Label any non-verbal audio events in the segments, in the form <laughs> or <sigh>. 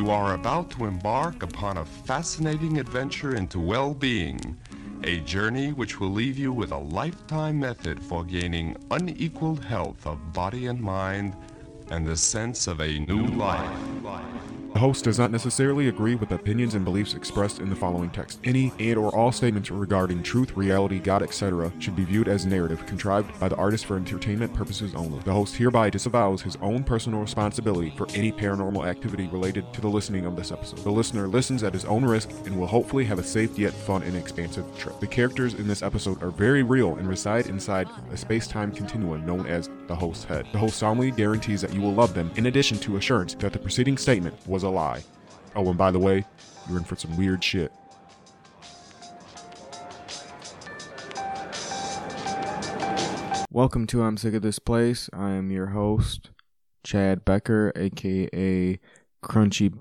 You are about to embark upon a fascinating adventure into well being, a journey which will leave you with a lifetime method for gaining unequaled health of body and mind and the sense of a new life. The host does not necessarily agree with opinions and beliefs expressed in the following text. Any and or all statements regarding truth, reality, God, etc. should be viewed as narrative contrived by the artist for entertainment purposes only. The host hereby disavows his own personal responsibility for any paranormal activity related to the listening of this episode. The listener listens at his own risk and will hopefully have a safe yet fun and expansive trip. The characters in this episode are very real and reside inside a space-time continuum known as the host's head. The host solemnly guarantees that you will love them in addition to assurance that the preceding statement was a lie. Oh, and by the way, you're in for some weird shit. Welcome to I'm Sick of This Place. I am your host, Chad Becker, aka Crunchy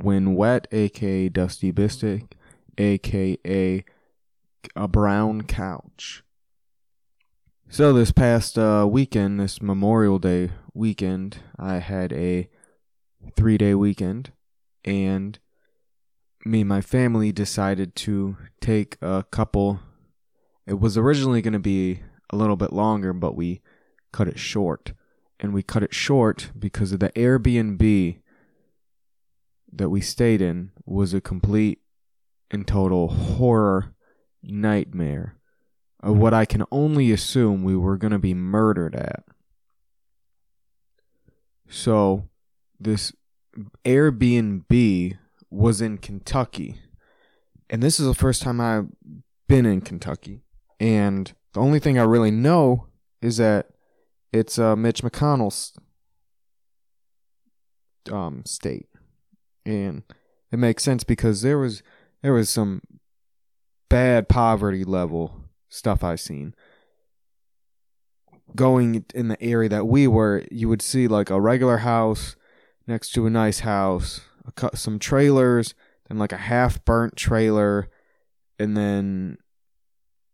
When Wet, aka Dusty Bistic, aka A Brown Couch. So, this past uh, weekend, this Memorial Day weekend, I had a three day weekend, and me and my family decided to take a couple. It was originally going to be a little bit longer, but we cut it short. And we cut it short because of the Airbnb that we stayed in was a complete and total horror nightmare of what I can only assume we were going to be murdered at. So, this Airbnb was in Kentucky. And this is the first time I've been in Kentucky. And the only thing I really know is that it's uh, Mitch McConnell's um, state, and it makes sense because there was there was some bad poverty level stuff I've seen. Going in the area that we were, you would see like a regular house next to a nice house, a, some trailers, then like a half burnt trailer, and then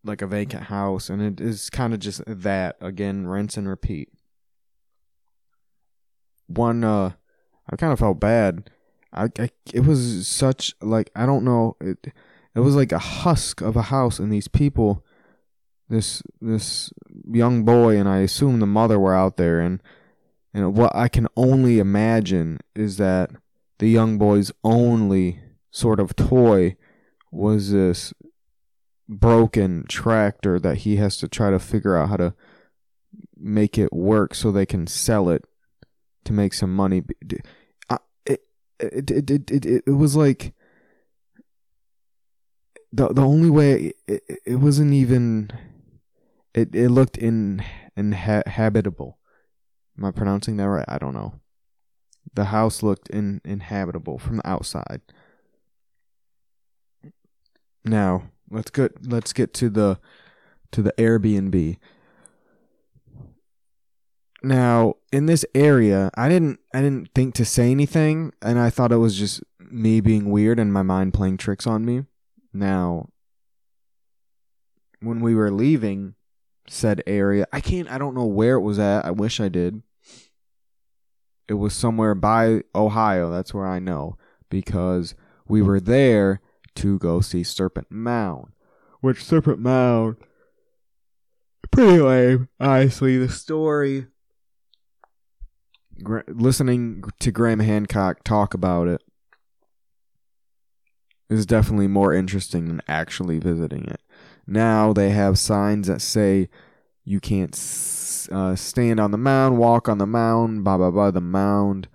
like a vacant house, and it is kind of just that again, rinse and repeat. One, uh, I kind of felt bad. I, I, it was such like I don't know. It, it was like a husk of a house, and these people, this this young boy, and I assume the mother were out there, and and what I can only imagine is that the young boy's only sort of toy was this broken tractor that he has to try to figure out how to make it work so they can sell it to make some money. It it it it it, it was like the the only way it, it wasn't even it it looked in inhabitable. Am I pronouncing that right? I don't know. The house looked in, inhabitable from the outside. Now, let's get let's get to the to the Airbnb. Now, in this area, I didn't I didn't think to say anything and I thought it was just me being weird and my mind playing tricks on me. Now, when we were leaving said area, I can't I don't know where it was at. I wish I did. It was somewhere by Ohio, that's where I know because we were there to go see Serpent Mound, which Serpent Mound pretty lame. Honestly, the story. Gra- listening to Graham Hancock talk about it is definitely more interesting than actually visiting it. Now they have signs that say you can't uh, stand on the mound, walk on the mound, blah blah blah the mound.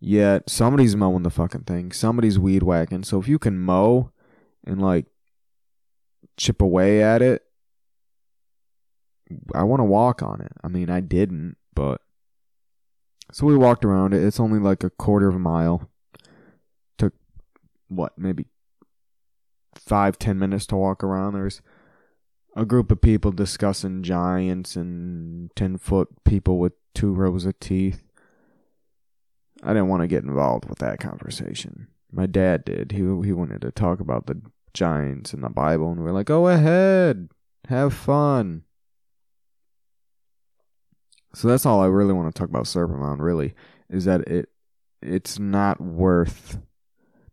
Yet somebody's mowing the fucking thing. Somebody's weed whacking. So if you can mow and like chip away at it, I want to walk on it. I mean, I didn't, but so we walked around it. It's only like a quarter of a mile. Took what, maybe five, ten minutes to walk around. There's a group of people discussing giants and 10 foot people with two rows of teeth. I didn't want to get involved with that conversation. My dad did. He he wanted to talk about the giants in the Bible, and we are like, "Go ahead, have fun." So that's all I really want to talk about Serpent Mound. Really, is that it? It's not worth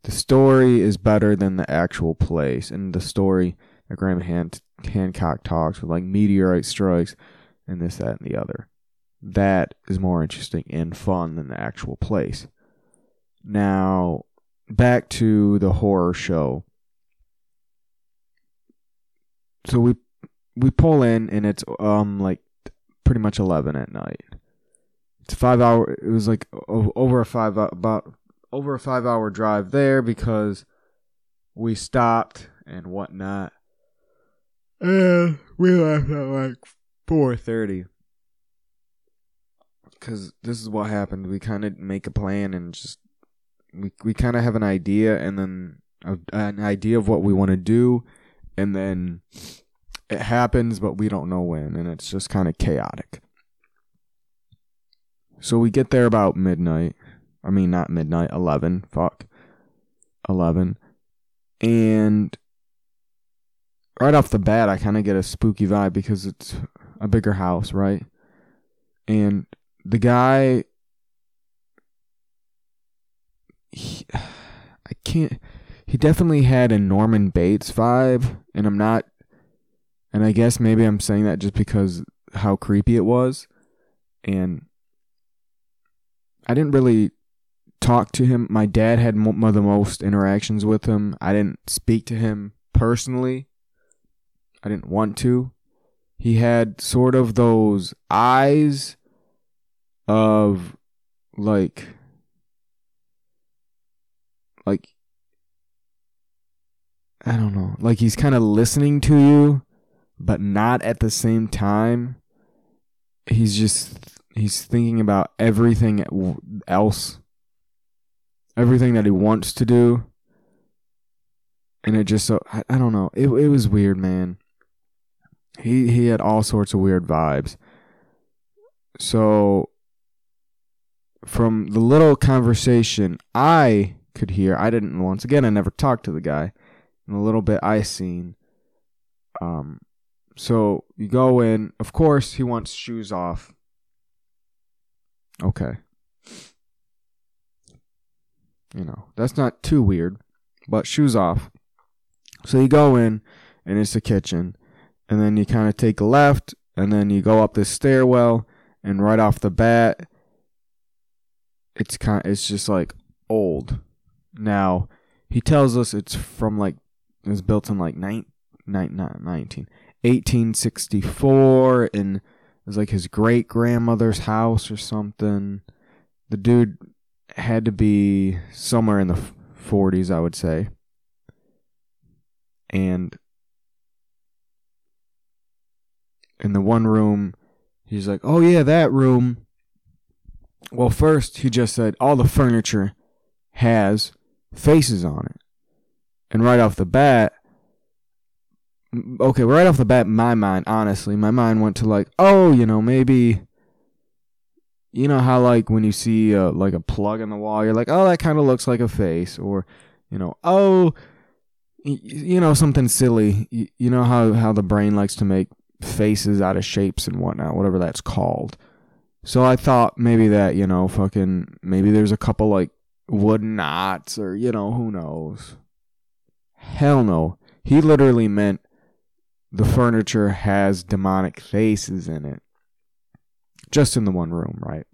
the story is better than the actual place, and the story that Graham Han- Hancock talks with like meteorite strikes and this, that, and the other. That is more interesting and fun than the actual place. Now, back to the horror show. So we we pull in and it's um like pretty much 11 at night. It's 5 hour it was like over a 5 about over a 5 hour drive there because we stopped and whatnot. And we left at like 4:30 because this is what happened. We kind of make a plan and just we we kind of have an idea and then a, an idea of what we want to do, and then it happens, but we don't know when, and it's just kind of chaotic. So we get there about midnight. I mean, not midnight, 11. Fuck. 11. And right off the bat, I kind of get a spooky vibe because it's a bigger house, right? And the guy he, <sighs> I can't he definitely had a Norman Bates vibe and I'm not and I guess maybe I'm saying that just because how creepy it was and I didn't really talk to him. My dad had of the most interactions with him. I didn't speak to him personally. I didn't want to. He had sort of those eyes of like like I don't know, like he's kind of listening to you but not at the same time. He's just he's thinking about everything else. Everything that he wants to do. And it just so I, I don't know. It it was weird man he he had all sorts of weird vibes so from the little conversation I could hear, I didn't once again I never talked to the guy. And a little bit I seen. Um so you go in, of course he wants shoes off. Okay. You know, that's not too weird, but shoes off. So you go in and it's the kitchen. And then you kind of take a left and then you go up this stairwell and right off the bat it's kind it's just like old. Now, he tells us it's from like it was built in like nine, nine, not 19 1864 and it was like his great grandmother's house or something. The dude had to be somewhere in the 40s, I would say. And in the one room, he's like, "Oh yeah, that room." Well, first he just said all the furniture has faces on it. And right off the bat, okay, right off the bat, my mind, honestly, my mind went to like, oh, you know, maybe, you know how like when you see uh, like a plug in the wall, you're like, oh, that kind of looks like a face, or, you know, oh, you know, something silly. You know how how the brain likes to make faces out of shapes and whatnot, whatever that's called. So I thought maybe that, you know, fucking, maybe there's a couple like wood knots or, you know, who knows. Hell no. He literally meant the furniture has demonic faces in it. Just in the one room, right?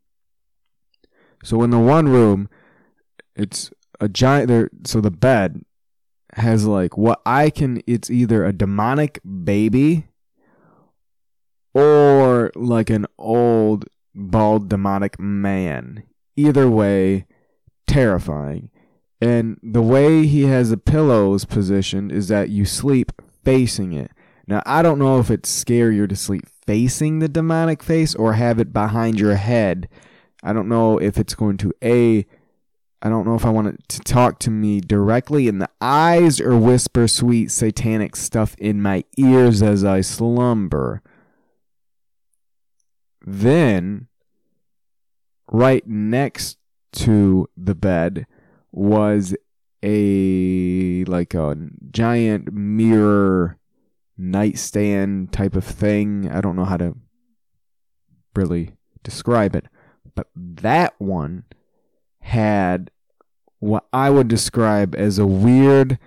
So in the one room, it's a giant there so the bed has like what I can it's either a demonic baby or like an old bald demonic man. Either way, terrifying. And the way he has the pillows positioned is that you sleep facing it. Now, I don't know if it's scarier to sleep facing the demonic face or have it behind your head. I don't know if it's going to A, I don't know if I want it to talk to me directly in the eyes or whisper sweet satanic stuff in my ears as I slumber. Then, right next to the bed was a like a giant mirror nightstand type of thing. I don't know how to really describe it, but that one had what I would describe as a weird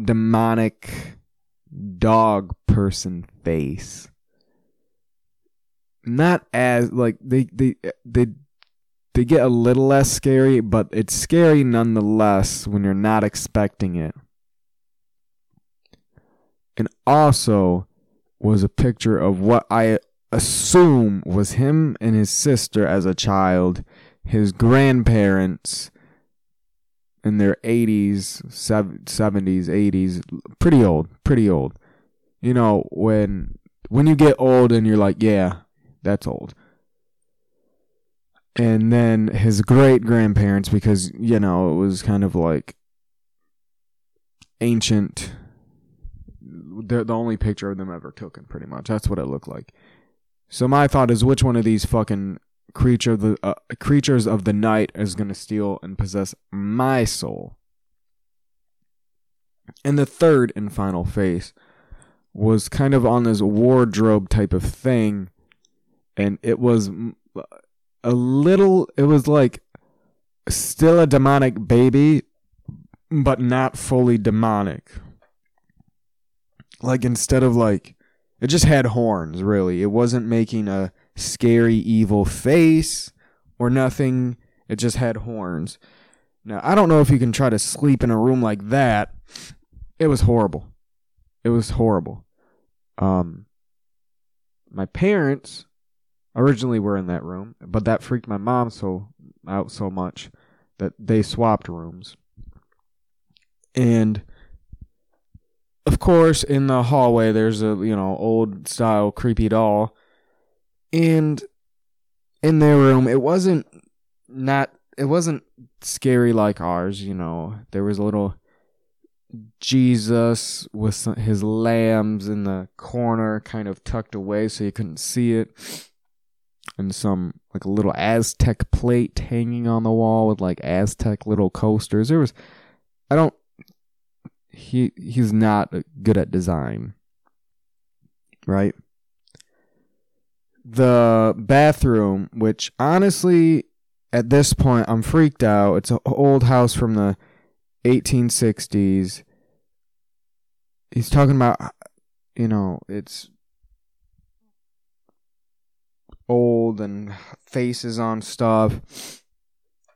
demonic dog person face. Not as like they they they they get a little less scary, but it's scary nonetheless when you're not expecting it. And also was a picture of what I assume was him and his sister as a child, his grandparents in their 80s, 70s, 80s, pretty old, pretty old. You know, when when you get old and you're like, yeah, that's old. And then his great grandparents because, you know, it was kind of like ancient they're the only picture of them ever taken pretty much. That's what it looked like. So my thought is which one of these fucking creature the uh, creatures of the night is going to steal and possess my soul. And the third and final face was kind of on this wardrobe type of thing and it was a little it was like still a demonic baby but not fully demonic. Like instead of like it just had horns really. It wasn't making a scary evil face or nothing. It just had horns. Now, I don't know if you can try to sleep in a room like that. It was horrible. It was horrible. Um my parents originally were in that room, but that freaked my mom so out so much that they swapped rooms. And of course, in the hallway there's a, you know, old style creepy doll. And in their room it wasn't not it wasn't scary like ours you know. There was a little jesus with his lambs in the corner kind of tucked away so you couldn't see it and some like a little aztec plate hanging on the wall with like aztec little coasters there was i don't he he's not good at design right the bathroom, which honestly, at this point, I'm freaked out. It's an old house from the 1860s. He's talking about, you know, it's old and faces on stuff.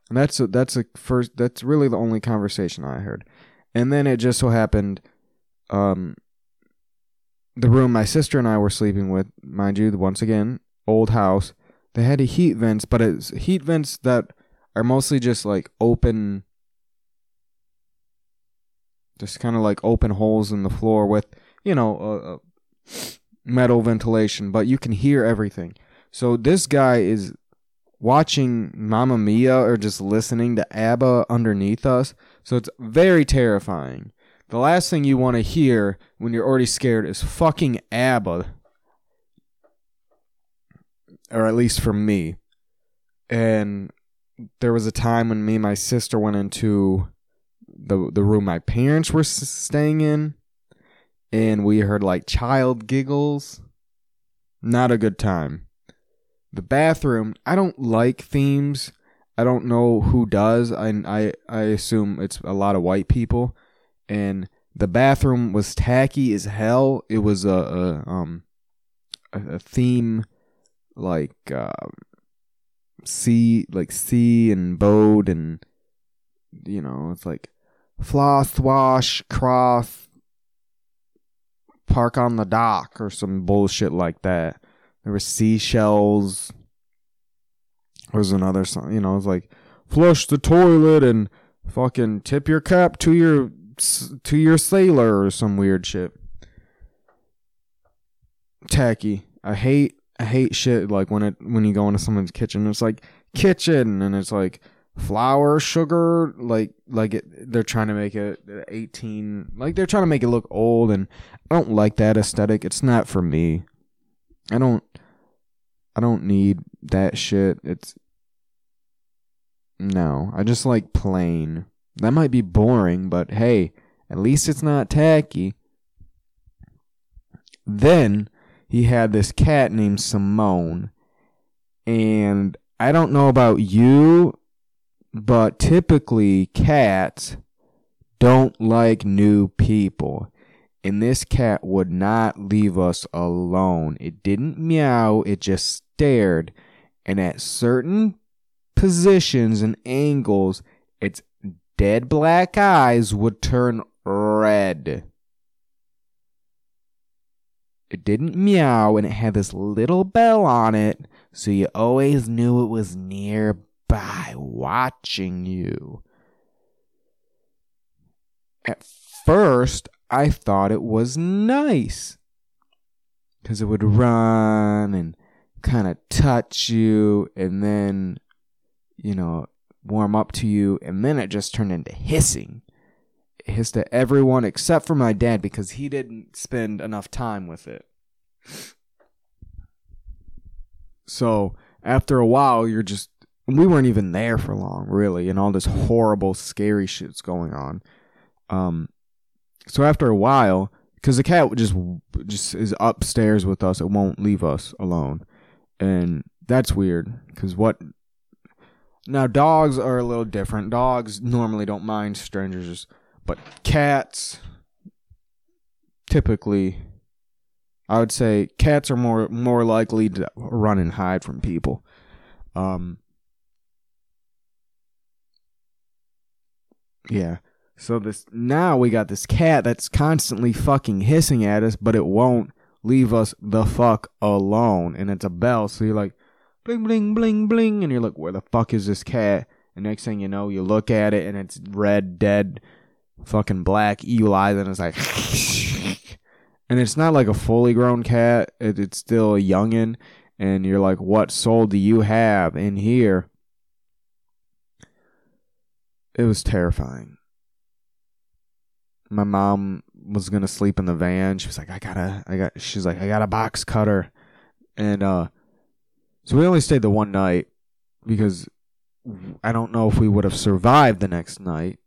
And that's a, that's a first. That's really the only conversation I heard. And then it just so happened, um, the room my sister and I were sleeping with, mind you, once again, old house. They had a heat vents, but it's heat vents that are mostly just like open, just kind of like open holes in the floor with, you know, a, a metal ventilation, but you can hear everything. So this guy is watching Mamma Mia or just listening to ABBA underneath us. So it's very terrifying. The last thing you want to hear when you're already scared is fucking ABBA. Or at least for me. And there was a time when me and my sister went into the the room my parents were staying in and we heard like child giggles. Not a good time. The bathroom, I don't like themes. I don't know who does. I I I assume it's a lot of white people and the bathroom was tacky as hell. It was a, a um a, a theme like uh, sea like sea and boat and you know it's like floss wash cross park on the dock or some bullshit like that. There were seashells. There was another song, you know, it was like flush the toilet and fucking tip your cap to your to your sailor or some weird shit. Tacky. I hate I hate shit like when it when you go into someone's kitchen. It's like kitchen and it's like flour, sugar, like like it, they're trying to make it 18 like they're trying to make it look old and I don't like that aesthetic. It's not for me. I don't I don't need that shit. It's no, I just like plain. That might be boring, but hey, at least it's not tacky. Then he had this cat named Simone. And I don't know about you, but typically cats don't like new people. And this cat would not leave us alone. It didn't meow, it just stared. And at certain positions and angles, its dead black eyes would turn red. It didn't meow, and it had this little bell on it, so you always knew it was nearby watching you. At first, I thought it was nice because it would run and kind of touch you and then, you know, warm up to you, and then it just turned into hissing. It hissed at everyone except for my dad because he didn't spend enough time with it. So after a while, you're just we weren't even there for long, really, and all this horrible, scary shit's going on. Um, so after a while, because the cat just just is upstairs with us, it won't leave us alone, and that's weird. Because what now, dogs are a little different. Dogs normally don't mind strangers, but cats typically I would say cats are more more likely to run and hide from people. Um Yeah. So this now we got this cat that's constantly fucking hissing at us, but it won't leave us the fuck alone. And it's a bell, so you're like, bling, bling, bling, bling. And you're like, where the fuck is this cat? And next thing you know, you look at it and it's red, dead, fucking black, eyes, and it's like, <laughs> and it's not like a fully grown cat. It, it's still a youngin'. And you're like, what soul do you have in here? It was terrifying. My mom was gonna sleep in the van. She was like, I gotta, I got, she's like, I got a box cutter. And, uh, so we only stayed the one night because I don't know if we would have survived the next night.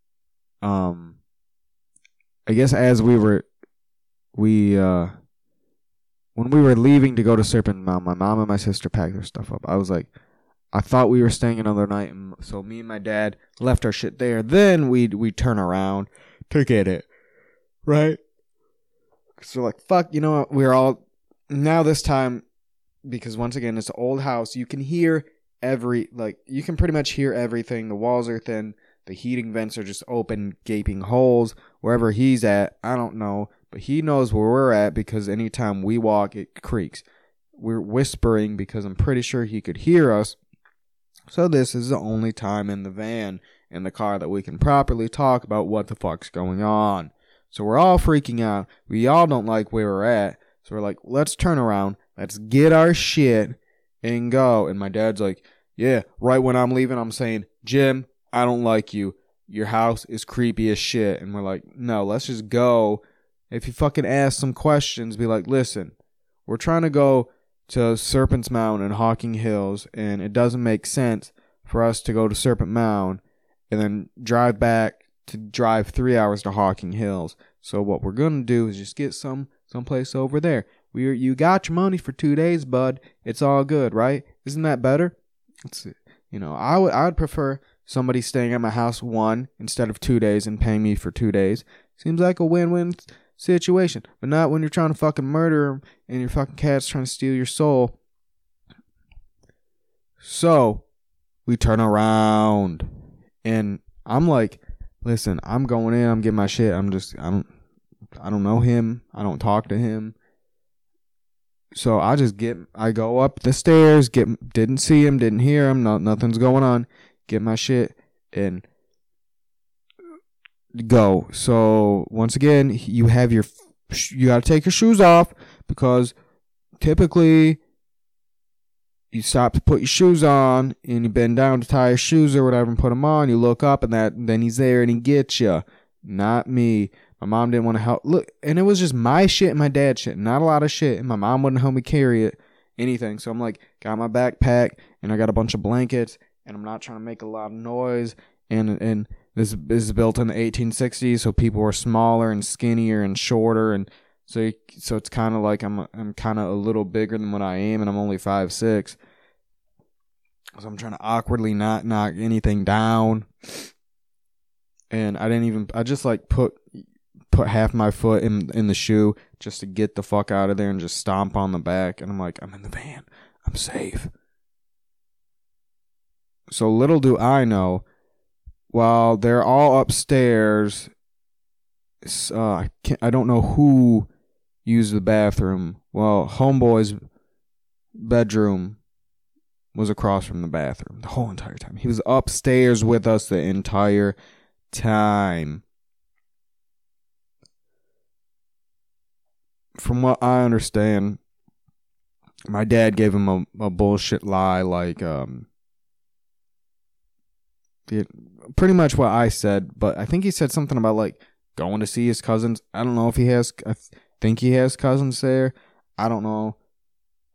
Um, I guess as we were, we uh, when we were leaving to go to Serpent Mound, my mom and my sister packed their stuff up. I was like, I thought we were staying another night, and so me and my dad left our shit there. Then we we turn around to get it, right? So like, fuck, you know what? We're all now this time because once again it's an old house. You can hear every like you can pretty much hear everything. The walls are thin. The heating vents are just open gaping holes. Wherever he's at i don't know. But he knows where we're at because anytime we walk it creaks. We're whispering because i'm pretty sure he could hear us. So this is the only time in the van in the car that we can properly talk about what the fuck's going on so we're all freaking out we all don't like where we're at so we're like let's turn around Let's get our shit and go. And my dad's like, yeah, right when I'm leaving, I'm saying, Jim, I don't like you. Your house is creepy as shit. And we're like, no, let's just go. If you fucking ask some questions, be like, listen, we're trying to go to Serpent's Mound and Hocking Hills, and it doesn't make sense for us to go to Serpent Mound and then drive back to drive three hours to Hocking Hills. So what we're gonna do is just get some someplace over there. We you got your money for two days, bud. It's all good, right? Isn't that better? It's you know I would I would prefer somebody staying at my house one instead of two days and paying me for two days. Seems like a win-win situation, but not when you're trying to fucking murder him and your fucking cat's trying to steal your soul. So we turn around and I'm like, listen, I'm going in, I'm getting my shit. I'm just I don't I don't know him. I don't talk to him. So I just get, I go up the stairs, get, didn't see him, didn't hear him, no, nothing's going on, get my shit, and go. So once again, you have your, you gotta take your shoes off because typically you stop to put your shoes on and you bend down to tie your shoes or whatever and put them on. You look up and that, then he's there and he gets you. Not me. My mom didn't want to help. Look, and it was just my shit and my dad's shit. Not a lot of shit. And my mom wouldn't help me carry it, anything. So I'm like, got my backpack and I got a bunch of blankets and I'm not trying to make a lot of noise. And and this, this is built in the 1860s, so people were smaller and skinnier and shorter, and so so it's kind of like I'm I'm kind of a little bigger than what I am, and I'm only five six. So I'm trying to awkwardly not knock anything down. And I didn't even I just like put put half my foot in in the shoe just to get the fuck out of there and just stomp on the back and I'm like, I'm in the van. I'm safe. So little do I know, while they're all upstairs, uh, I can't, I don't know who used the bathroom. Well, homeboy's bedroom was across from the bathroom the whole entire time. He was upstairs with us the entire time. From what I understand, my dad gave him a, a bullshit lie like um the, pretty much what I said, but I think he said something about like going to see his cousins. I don't know if he has I think he has cousins there. I don't know.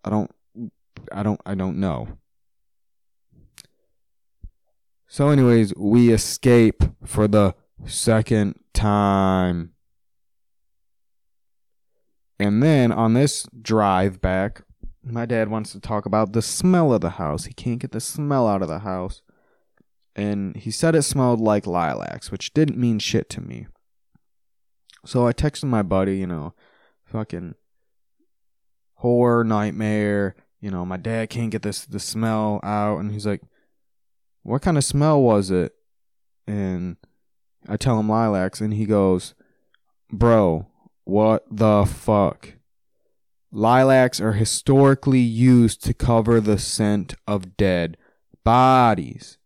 I don't I don't I don't know. So anyways, we escape for the second time. And then on this drive back, my dad wants to talk about the smell of the house. He can't get the smell out of the house. And he said it smelled like lilacs, which didn't mean shit to me. So I texted my buddy, you know, fucking horror nightmare. You know, my dad can't get this the smell out, and he's like, "What kind of smell was it?" And I tell him lilacs, and he goes, "Bro, what the fuck?" Lilacs are historically used to cover the scent of dead bodies.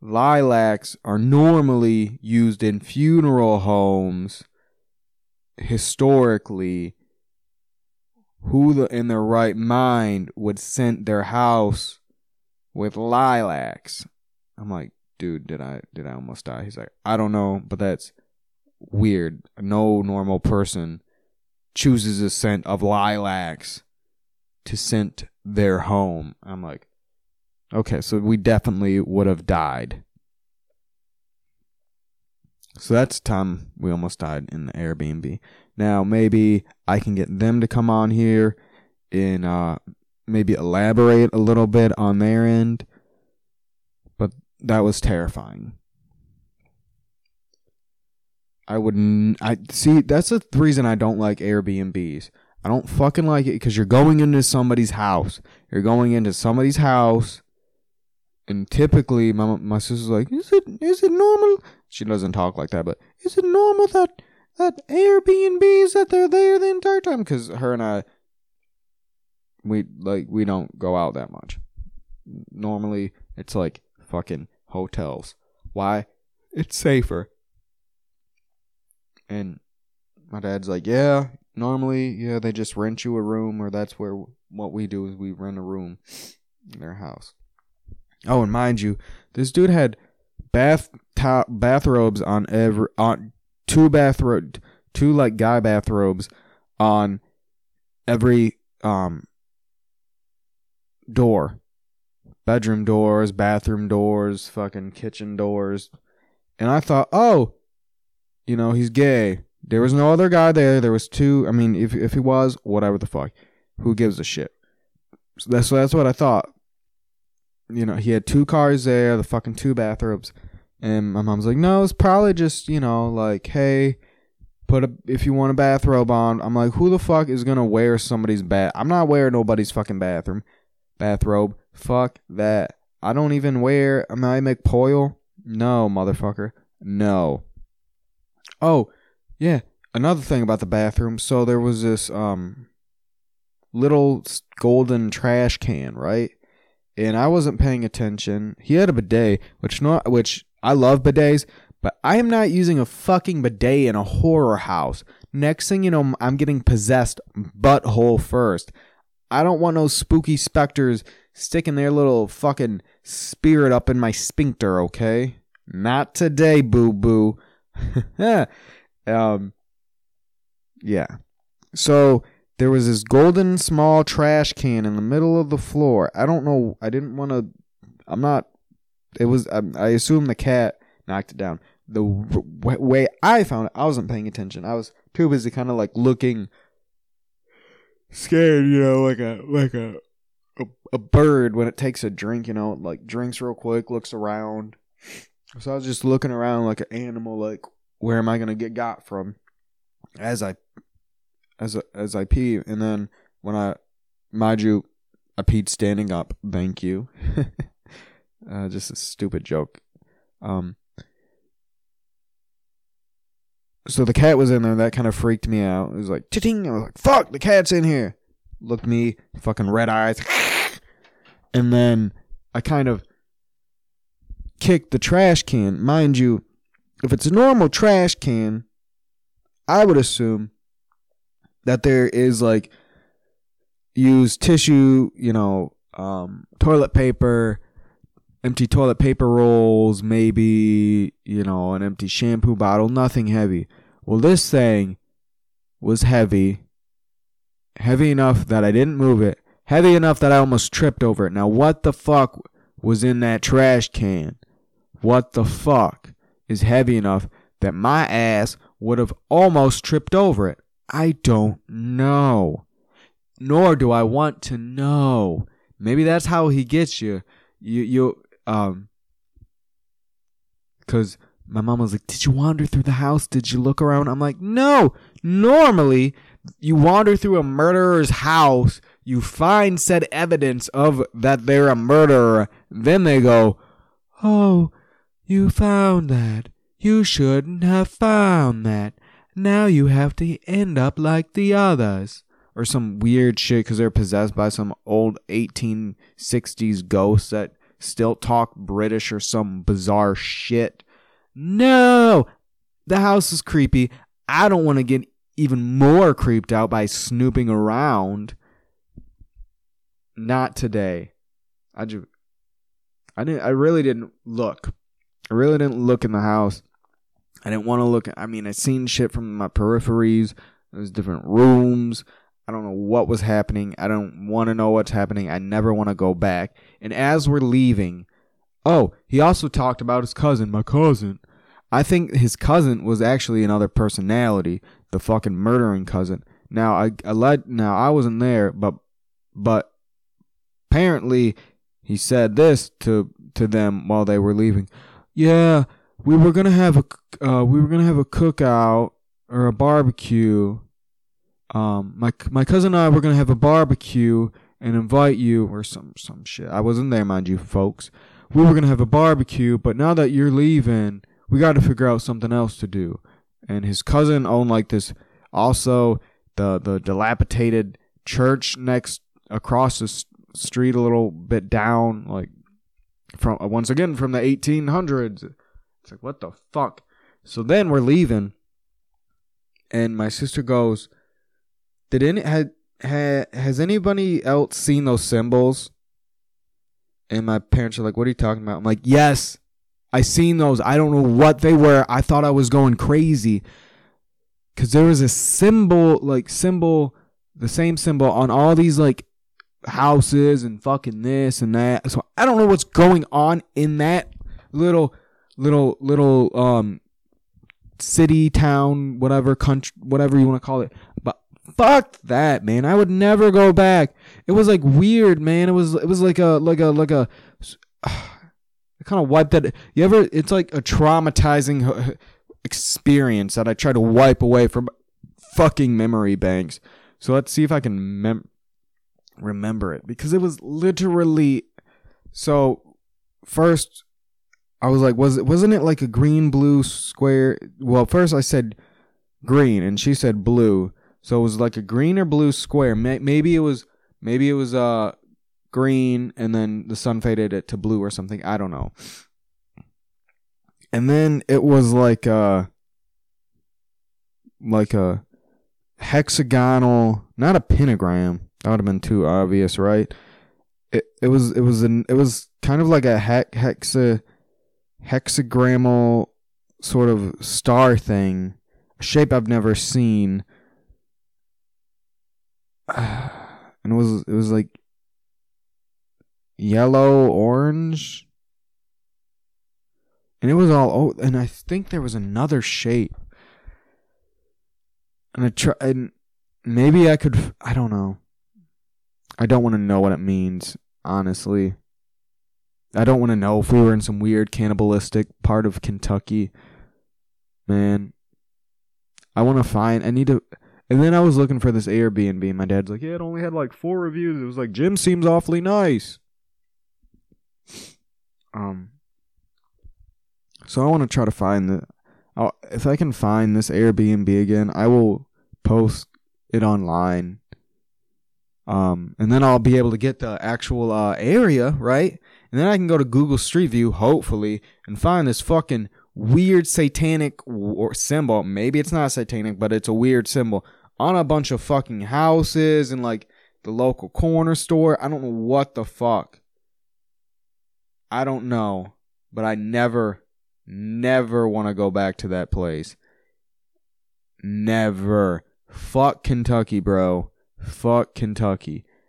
Lilacs are normally used in funeral homes historically. Who the, in their right mind would scent their house with lilacs? I'm like, dude, did I did I almost die? He's like, I don't know, but that's weird. No normal person chooses a scent of lilacs to scent their home. I'm like, okay, so we definitely would have died. So that's time we almost died in the Airbnb. Now maybe I can get them to come on here and uh, maybe elaborate a little bit on their end. But that was terrifying. I wouldn't. I see. That's the reason I don't like Airbnbs. I don't fucking like it because you're going into somebody's house. You're going into somebody's house, and typically my my sister's like, "Is it is it normal?" She doesn't talk like that, but is it normal that that Airbnbs that they're there the entire time? Because her and I, we like we don't go out that much. Normally, it's like fucking hotels. Why? It's safer. And my dad's like, yeah, normally, yeah, they just rent you a room, or that's where what we do is we rent a room in their house. Oh, and mind you, this dude had bath bathrobes on every on two bathrobe two like guy bathrobes on every um door bedroom doors bathroom doors fucking kitchen doors and i thought oh you know, he's gay. There was no other guy there. There was two. I mean, if if he was, whatever the fuck, who gives a shit? So that's that's what I thought. You know, he had two cars there, the fucking two bathrobes, and my mom's like, no, it's probably just you know, like, hey, put a if you want a bathrobe on. I'm like, who the fuck is gonna wear somebody's bath? I'm not wearing nobody's fucking bathroom bathrobe. Fuck that. I don't even wear. Am I McPoyle? No, motherfucker. No. Oh, yeah. Another thing about the bathroom. So there was this um little golden trash can, right? And I wasn't paying attention. He had a bidet, which not which I love bidets, but I am not using a fucking bidet in a horror house. Next thing you know, I'm getting possessed butthole first. I don't want no spooky specters sticking their little fucking spirit up in my sphincter, okay? Not today, boo boo. <laughs> um, yeah. So there was this golden small trash can in the middle of the floor. I don't know. I didn't want to. I'm not. It was. I, I assume the cat knocked it down. The w- way I found it, I wasn't paying attention. I was too busy, kind of like looking scared, you know, like a like a a, a bird when it takes a drink, you know, like drinks real quick, looks around. So I was just looking around like an animal, like where am I gonna get got from? As I as as I pee, and then when I mind you, I peed standing up. Thank you. <laughs> uh, just a stupid joke. Um. So the cat was in there. That kind of freaked me out. It was like, ting I was like, fuck, the cat's in here. Looked me, fucking red eyes. <laughs> and then I kind of kicked the trash can. Mind you, if it's a normal trash can, I would assume that there is like used tissue, you know, um, toilet paper, empty toilet paper rolls, maybe, you know, an empty shampoo bottle, nothing heavy. Well, this thing was heavy, heavy enough that I didn't move it, heavy enough that I almost tripped over it. Now, what the fuck was in that trash can? What the fuck is heavy enough that my ass would have almost tripped over it? I don't know. Nor do I want to know. Maybe that's how he gets you. You you um cuz my mom was like, "Did you wander through the house? Did you look around?" I'm like, "No. Normally, you wander through a murderer's house, you find said evidence of that they're a murderer, then they go, "Oh, you found that. You shouldn't have found that. Now you have to end up like the others." Or some weird shit because they're possessed by some old 1860s ghost that still talk British or some bizarre shit. No! The house is creepy. I don't want to get even more creeped out by snooping around. Not today. I just I didn't I really didn't look. I really didn't look in the house. I didn't want to look I mean I seen shit from my peripheries. There's different rooms. I don't know what was happening. I don't want to know what's happening. I never want to go back. And as we're leaving, oh, he also talked about his cousin, my cousin. I think his cousin was actually another personality, the fucking murdering cousin. Now I, I let now I wasn't there, but but apparently he said this to to them while they were leaving. Yeah, we were gonna have a uh, we were gonna have a cookout or a barbecue. Um, my my cousin and I were gonna have a barbecue and invite you or some some shit. I wasn't there, mind you, folks. We were gonna have a barbecue, but now that you're leaving, we got to figure out something else to do. And his cousin owned like this, also the the dilapidated church next across the street a little bit down, like from once again from the 1800s. It's like what the fuck. So then we're leaving, and my sister goes, "Did any had ha, has anybody else seen those symbols?" And my parents are like, "What are you talking about?" I'm like, "Yes." I seen those. I don't know what they were. I thought I was going crazy. Cause there was a symbol, like symbol, the same symbol on all these like houses and fucking this and that. So I don't know what's going on in that little, little, little, um, city, town, whatever, country, whatever you want to call it. But fuck that, man. I would never go back. It was like weird, man. It was, it was like a, like a, like a, <sighs> kind of wiped that. You ever? It's like a traumatizing experience that I try to wipe away from fucking memory banks. So let's see if I can mem- remember it because it was literally. So first, I was like, was it wasn't it like a green blue square? Well, first I said green and she said blue. So it was like a green or blue square. Maybe it was maybe it was uh green and then the sun faded it to blue or something. I don't know. And then it was like a like a hexagonal, not a pentagram. That would have been too obvious, right? It it was it was an it was kind of like a hex hexa hexagrammal sort of star thing, a shape I've never seen. <sighs> And it was it was like yellow, orange. And it was all oh, and I think there was another shape. And I try and maybe I could I don't know. I don't want to know what it means, honestly. I don't want to know if we were in some weird cannibalistic part of Kentucky. Man, I want to find. I need to. And then I was looking for this Airbnb. My dad's like, "Yeah, it only had like four reviews." It was like, "Jim seems awfully nice." Um. So I want to try to find the. I'll, if I can find this Airbnb again, I will post it online. Um, and then I'll be able to get the actual uh, area right, and then I can go to Google Street View, hopefully, and find this fucking weird satanic or symbol. Maybe it's not satanic, but it's a weird symbol on a bunch of fucking houses and like the local corner store. I don't know what the fuck. I don't know, but I never, never want to go back to that place. Never. Fuck Kentucky, bro. Fuck Kentucky.